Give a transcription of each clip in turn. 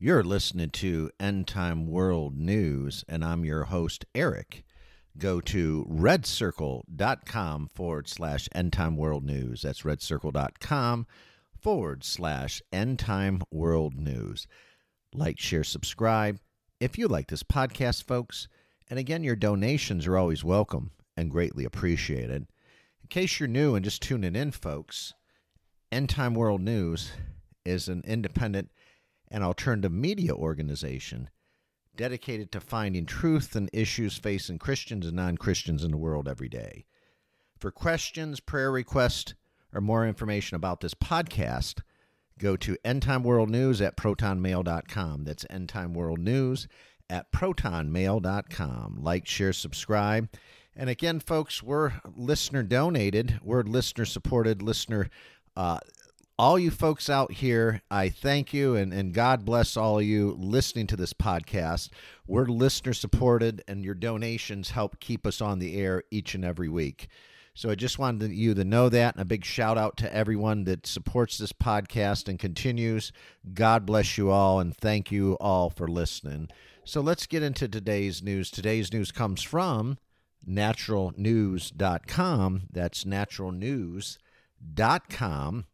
You're listening to End Time World News, and I'm your host, Eric. Go to redcircle.com forward slash End Time World News. That's redcircle.com forward slash End Time World News. Like, share, subscribe if you like this podcast, folks. And again, your donations are always welcome and greatly appreciated. In case you're new and just tuning in, folks, End Time World News is an independent an alternative media organization dedicated to finding truth and issues facing Christians and non Christians in the world every day. For questions, prayer requests, or more information about this podcast, go to Endtime World News at protonmail.com. That's Endtime World News at protonmail.com. Like, share, subscribe. And again, folks, we're listener donated, we're listener supported, listener uh, all you folks out here, I thank you and, and God bless all of you listening to this podcast. We're listener supported, and your donations help keep us on the air each and every week. So I just wanted you to know that, and a big shout out to everyone that supports this podcast and continues. God bless you all, and thank you all for listening. So let's get into today's news. Today's news comes from naturalnews.com. That's naturalnews.com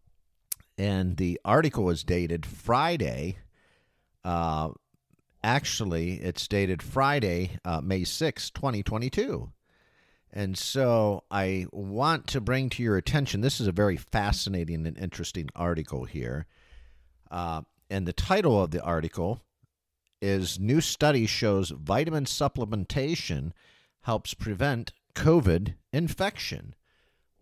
and the article is dated Friday. Uh, actually, it's dated Friday, uh, May 6, 2022. And so I want to bring to your attention this is a very fascinating and interesting article here. Uh, and the title of the article is New Study Shows Vitamin Supplementation Helps Prevent COVID Infection.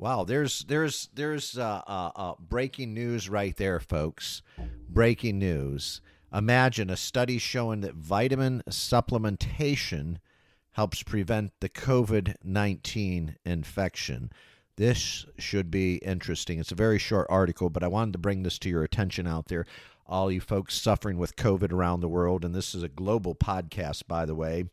Wow, there's there's there's uh, uh, uh, breaking news right there, folks. Breaking news. Imagine a study showing that vitamin supplementation helps prevent the COVID 19 infection. This should be interesting. It's a very short article, but I wanted to bring this to your attention out there. All you folks suffering with COVID around the world, and this is a global podcast, by the way.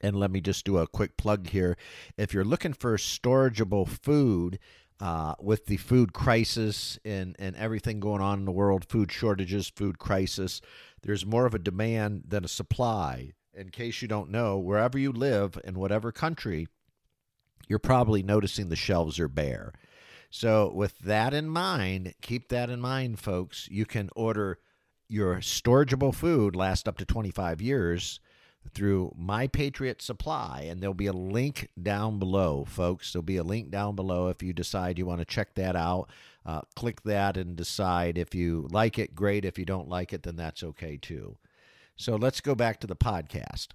And let me just do a quick plug here. If you're looking for storageable food, uh, with the food crisis and, and everything going on in the world, food shortages, food crisis, there's more of a demand than a supply. In case you don't know, wherever you live in whatever country, you're probably noticing the shelves are bare. So, with that in mind, keep that in mind, folks. You can order your storageable food, last up to 25 years through My Patriot Supply, and there'll be a link down below, folks. There'll be a link down below if you decide you want to check that out. Uh, click that and decide if you like it. Great. If you don't like it, then that's okay too. So let's go back to the podcast.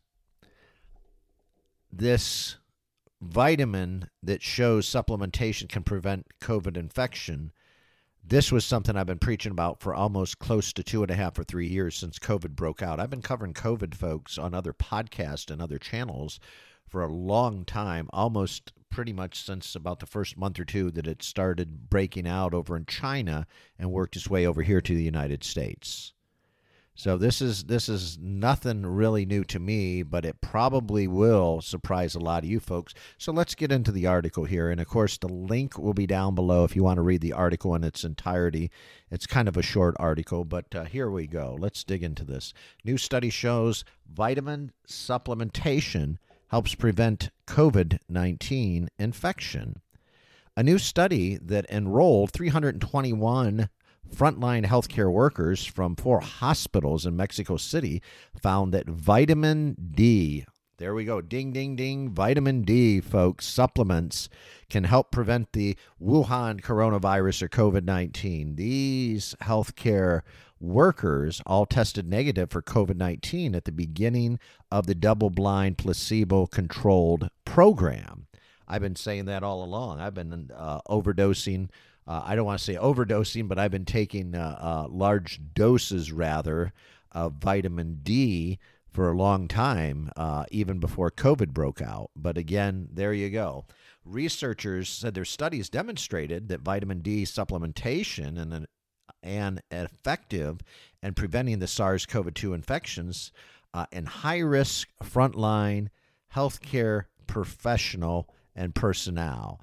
This vitamin that shows supplementation can prevent COVID infection this was something I've been preaching about for almost close to two and a half or three years since COVID broke out. I've been covering COVID, folks, on other podcasts and other channels for a long time, almost pretty much since about the first month or two that it started breaking out over in China and worked its way over here to the United States. So this is this is nothing really new to me, but it probably will surprise a lot of you folks. So let's get into the article here, and of course the link will be down below if you want to read the article in its entirety. It's kind of a short article, but uh, here we go. Let's dig into this. New study shows vitamin supplementation helps prevent COVID nineteen infection. A new study that enrolled 321 Frontline healthcare workers from four hospitals in Mexico City found that vitamin D, there we go, ding, ding, ding, vitamin D, folks, supplements can help prevent the Wuhan coronavirus or COVID 19. These healthcare workers all tested negative for COVID 19 at the beginning of the double blind placebo controlled program. I've been saying that all along. I've been uh, overdosing uh, I don't want to say overdosing, but I've been taking uh, uh, large doses rather of vitamin D for a long time, uh, even before COVID broke out. But again, there you go. Researchers said their studies demonstrated that vitamin D supplementation and an, and effective in preventing the SARS-CoV-2 infections uh, in high-risk frontline healthcare professional and personnel.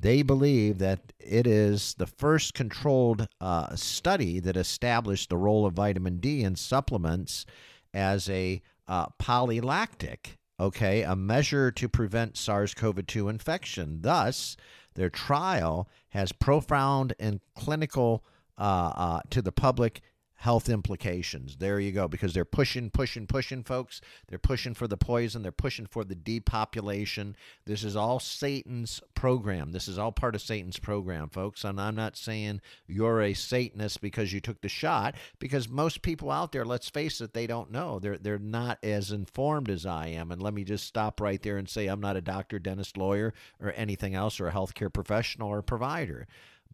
They believe that it is the first controlled uh, study that established the role of vitamin D in supplements as a uh, polylactic, okay, a measure to prevent SARS CoV 2 infection. Thus, their trial has profound and clinical uh, uh to the public health implications. There you go, because they're pushing, pushing, pushing, folks. They're pushing for the poison, they're pushing for the depopulation. This is all Satan's program. This is all part of Satan's program, folks. And I'm not saying you're a Satanist because you took the shot, because most people out there, let's face it, they don't know. They're they're not as informed as I am. And let me just stop right there and say I'm not a doctor, dentist, lawyer, or anything else, or a healthcare professional or provider.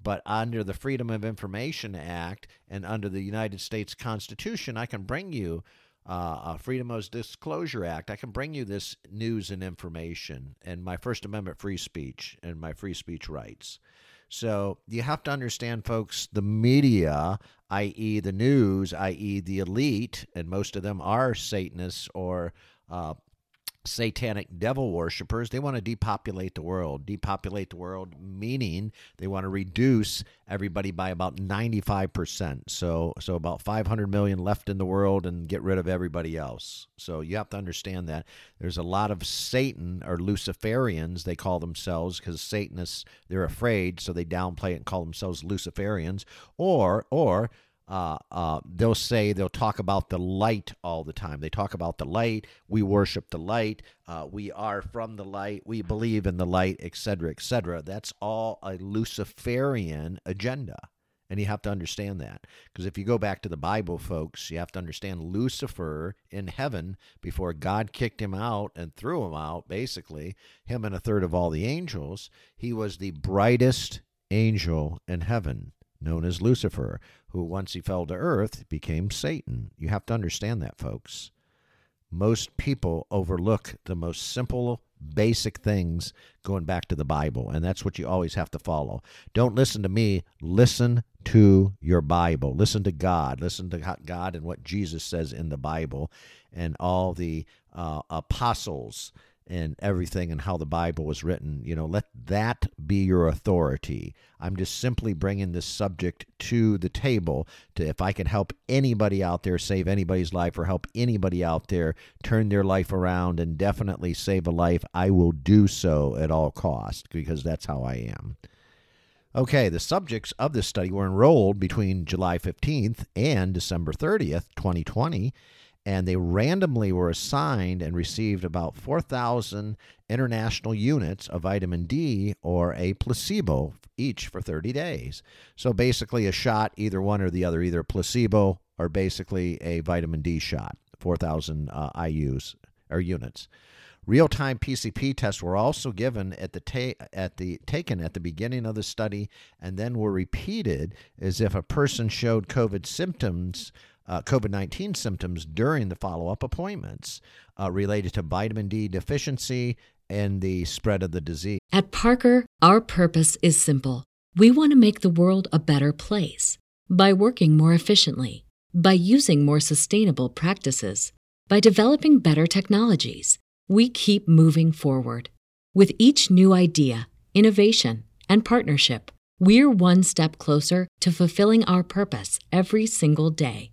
But under the Freedom of Information Act and under the United States Constitution, I can bring you uh, a Freedom of Disclosure Act. I can bring you this news and information and my First Amendment free speech and my free speech rights. So you have to understand, folks, the media, i.e., the news, i.e., the elite, and most of them are Satanists or uh, satanic devil worshippers. They want to depopulate the world. Depopulate the world, meaning they want to reduce everybody by about 95%. So, so about 500 million left in the world and get rid of everybody else. So you have to understand that there's a lot of Satan or Luciferians, they call themselves, because Satanists, they're afraid, so they downplay it and call themselves Luciferians, or, or, uh, uh, they'll say they'll talk about the light all the time. They talk about the light. We worship the light. Uh, we are from the light. We believe in the light, etc., etc. That's all a Luciferian agenda. And you have to understand that. Because if you go back to the Bible, folks, you have to understand Lucifer in heaven, before God kicked him out and threw him out, basically, him and a third of all the angels, he was the brightest angel in heaven known as Lucifer, who once he fell to earth became Satan. You have to understand that, folks. Most people overlook the most simple, basic things going back to the Bible, and that's what you always have to follow. Don't listen to me, listen to your Bible. Listen to God. Listen to God and what Jesus says in the Bible and all the uh, apostles and everything and how the Bible was written. You know, let that be your authority. I'm just simply bringing this subject to the table to if I can help anybody out there save anybody's life or help anybody out there turn their life around and definitely save a life, I will do so at all cost because that's how I am. Okay, the subjects of this study were enrolled between July 15th and December 30th, 2020 and they randomly were assigned and received about 4,000 international units of vitamin D or a placebo each for 30 days. So basically, a shot, either one or the other, either placebo or basically a vitamin D shot, 4,000 uh, IUs or units. Real-time PCP tests were also given at the ta- at the taken at the beginning of the study and then were repeated as if a person showed COVID symptoms uh, COVID 19 symptoms during the follow up appointments uh, related to vitamin D deficiency and the spread of the disease. At Parker, our purpose is simple. We want to make the world a better place by working more efficiently, by using more sustainable practices, by developing better technologies. We keep moving forward. With each new idea, innovation, and partnership, we're one step closer to fulfilling our purpose every single day.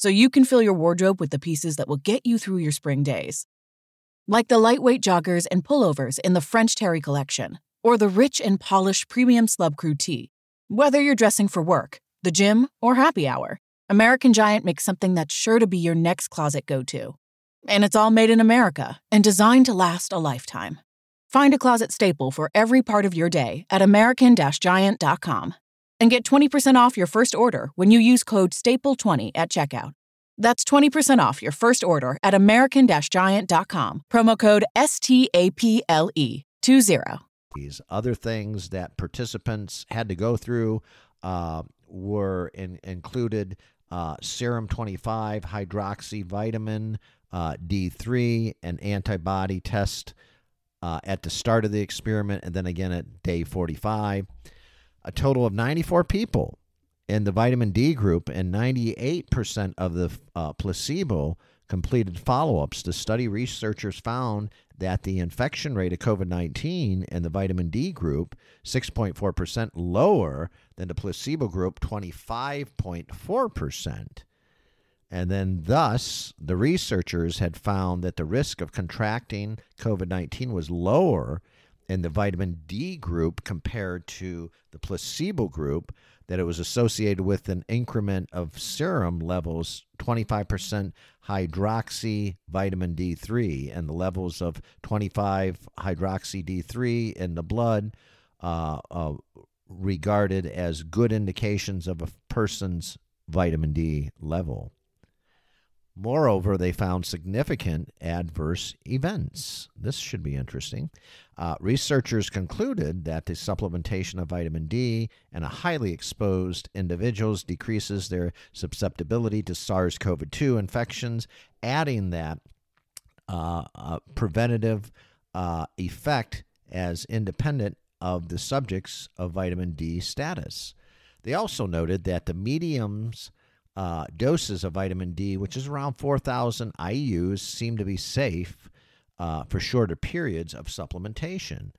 so you can fill your wardrobe with the pieces that will get you through your spring days. Like the lightweight joggers and pullovers in the French Terry collection, or the rich and polished premium Slub Crew tee. Whether you're dressing for work, the gym, or happy hour, American Giant makes something that's sure to be your next closet go to. And it's all made in America and designed to last a lifetime. Find a closet staple for every part of your day at American Giant.com and get 20% off your first order when you use code STAPLE20 at checkout. That's 20% off your first order at American Giant.com. Promo code STAPLE 20. These other things that participants had to go through uh, were in, included uh, serum 25, hydroxy vitamin uh, D3, an antibody test uh, at the start of the experiment, and then again at day 45. A total of 94 people in the vitamin D group, and 98% of the uh, placebo completed follow ups. The study researchers found that the infection rate of COVID 19 in the vitamin D group, 6.4% lower than the placebo group, 25.4%. And then, thus, the researchers had found that the risk of contracting COVID 19 was lower in the vitamin D group compared to the placebo group, that it was associated with an increment of serum levels 25% hydroxy vitamin D3 and the levels of 25 hydroxy D3 in the blood uh, uh, regarded as good indications of a person's vitamin D level. Moreover, they found significant adverse events. This should be interesting. Uh, researchers concluded that the supplementation of vitamin D in a highly exposed individuals decreases their susceptibility to SARS CoV 2 infections, adding that uh, preventative uh, effect as independent of the subjects of vitamin D status. They also noted that the mediums uh, doses of vitamin D, which is around 4,000 IUs, seem to be safe uh, for shorter periods of supplementation.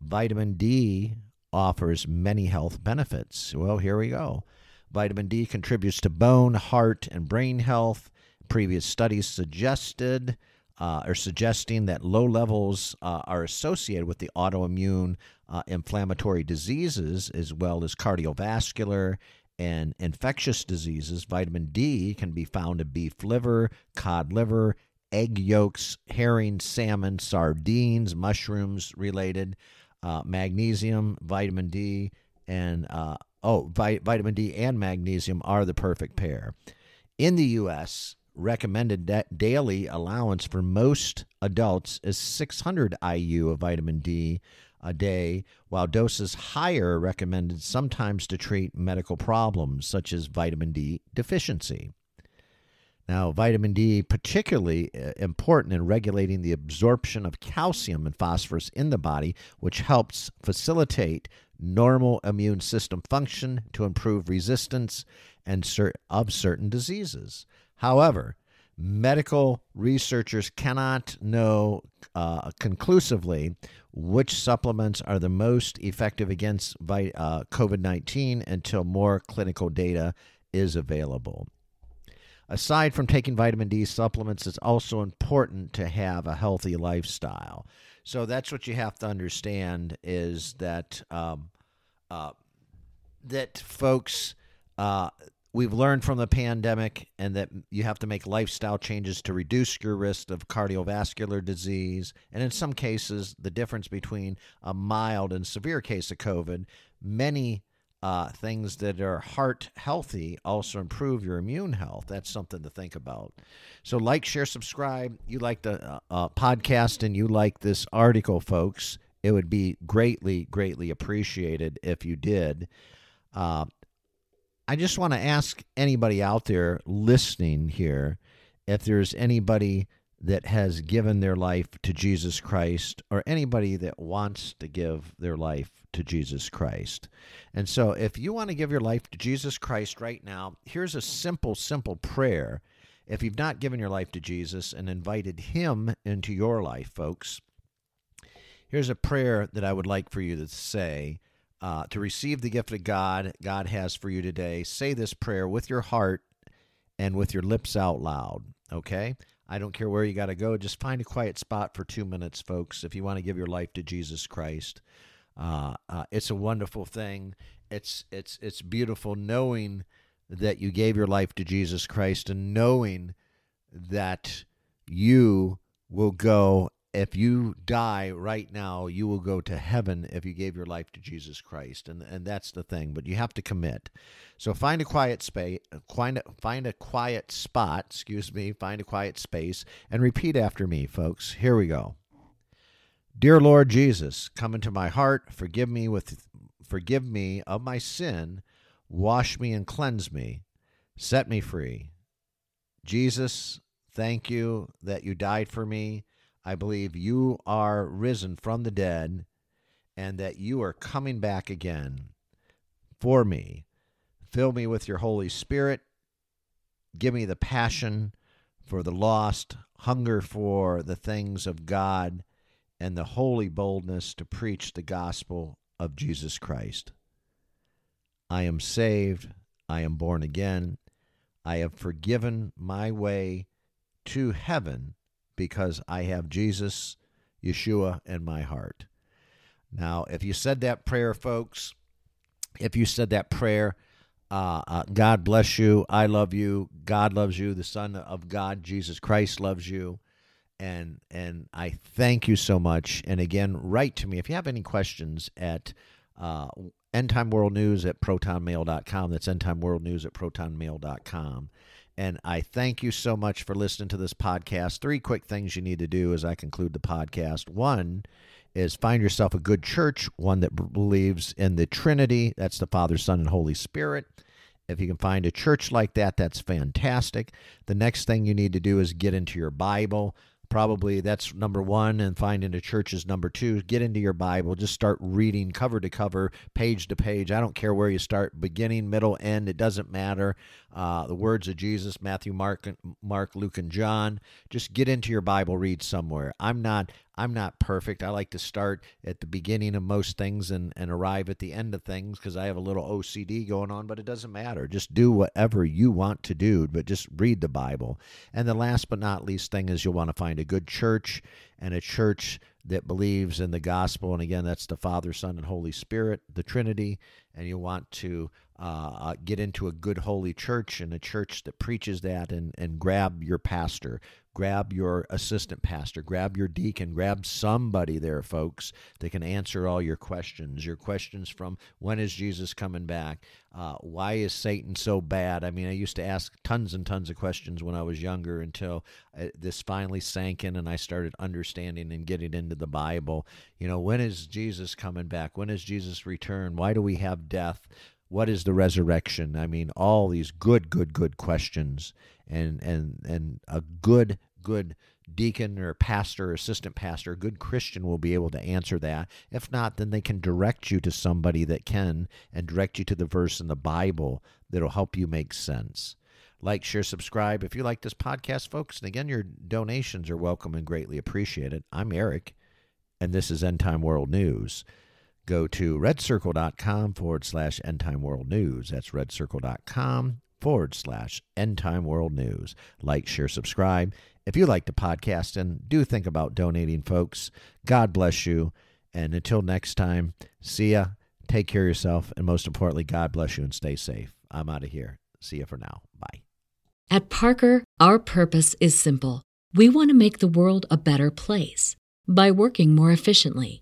Vitamin D offers many health benefits. Well, here we go. Vitamin D contributes to bone, heart, and brain health. Previous studies suggested uh, are suggesting that low levels uh, are associated with the autoimmune uh, inflammatory diseases as well as cardiovascular and infectious diseases, vitamin D can be found in beef liver, cod liver, egg yolks, herring, salmon, sardines, mushrooms related, uh, magnesium, vitamin D, and uh, oh, vi- vitamin D and magnesium are the perfect pair. In the U.S., recommended da- daily allowance for most adults is 600 IU of vitamin D a day, while doses higher are recommended sometimes to treat medical problems such as vitamin D deficiency. Now, vitamin D particularly uh, important in regulating the absorption of calcium and phosphorus in the body, which helps facilitate normal immune system function to improve resistance and cer- of certain diseases. However, medical researchers cannot know uh, conclusively which supplements are the most effective against uh, COVID 19 until more clinical data is available. Aside from taking vitamin D supplements, it's also important to have a healthy lifestyle. So that's what you have to understand is that um, uh, that folks uh, we've learned from the pandemic and that you have to make lifestyle changes to reduce your risk of cardiovascular disease and in some cases the difference between a mild and severe case of covid. Many uh, things that are heart healthy also improve your immune health. That's something to think about. So like share subscribe. You like the uh, uh, podcast and you like this article folks it would be greatly greatly appreciated if you did. Uh, I just want to ask anybody out there listening here if there's anybody that has given their life to Jesus Christ or anybody that wants to give their life to Jesus Christ. And so, if you want to give your life to Jesus Christ right now, here's a simple, simple prayer. If you've not given your life to Jesus and invited Him into your life, folks, here's a prayer that I would like for you to say uh, to receive the gift of God God has for you today, say this prayer with your heart and with your lips out loud. Okay? I don't care where you got to go. Just find a quiet spot for two minutes, folks, if you want to give your life to Jesus Christ. Uh, uh, it's a wonderful thing. it's it's it's beautiful knowing that you gave your life to Jesus Christ and knowing that you will go if you die right now you will go to heaven if you gave your life to Jesus Christ. And and that's the thing but you have to commit. So find a quiet space find a, find a quiet spot excuse me find a quiet space and repeat after me folks. Here we go. Dear Lord Jesus come into my heart. Forgive me with forgive me of my sin. Wash me and cleanse me. Set me free. Jesus thank you that you died for me I believe you are risen from the dead and that you are coming back again for me. Fill me with your Holy Spirit. Give me the passion for the lost, hunger for the things of God, and the holy boldness to preach the gospel of Jesus Christ. I am saved. I am born again. I have forgiven my way to heaven because I have Jesus, Yeshua, in my heart. Now, if you said that prayer, folks, if you said that prayer, uh, uh, God bless you. I love you. God loves you. The Son of God, Jesus Christ, loves you. And and I thank you so much. And again, write to me if you have any questions at uh, End Time World News at protonmail.com. That's End Time World News at protonmail.com. And I thank you so much for listening to this podcast. Three quick things you need to do as I conclude the podcast. One is find yourself a good church, one that believes in the Trinity that's the Father, Son, and Holy Spirit. If you can find a church like that, that's fantastic. The next thing you need to do is get into your Bible probably that's number one and finding a church is number two. Get into your bible. Just start reading cover to cover page to page. I don't care where you start beginning middle end it doesn't matter. Uh, the words of jesus matthew mark mark luke and john. Just get into your bible read somewhere. I'm not I'm not perfect. I like to start at the beginning of most things and, and arrive at the end of things because I have a little OCD going on, but it doesn't matter. Just do whatever you want to do, but just read the Bible. And the last but not least thing is you'll want to find a good church and a church that believes in the gospel. And again, that's the Father, Son, and Holy Spirit, the Trinity. And you want to uh, uh, get into a good holy church and a church that preaches that and, and grab your pastor grab your assistant pastor, grab your deacon, grab somebody there, folks, that can answer all your questions. Your questions from when is Jesus coming back? Uh, why is Satan so bad? I mean, I used to ask tons and tons of questions when I was younger until uh, this finally sank in and I started understanding and getting into the Bible. You know, when is Jesus coming back? When is Jesus return? Why do we have death? What is the resurrection? I mean, all these good, good, good questions, and and and a good, good deacon or pastor, or assistant pastor, good Christian will be able to answer that. If not, then they can direct you to somebody that can, and direct you to the verse in the Bible that'll help you make sense. Like, share, subscribe if you like this podcast, folks. And again, your donations are welcome and greatly appreciated. I'm Eric, and this is End Time World News go to redcircle.com forward slash end time world news. That's redcircle.com forward slash end time world news. Like, share, subscribe. If you like the podcast and do think about donating, folks, God bless you. And until next time, see ya. Take care of yourself. And most importantly, God bless you and stay safe. I'm out of here. See you for now. Bye. At Parker, our purpose is simple. We want to make the world a better place by working more efficiently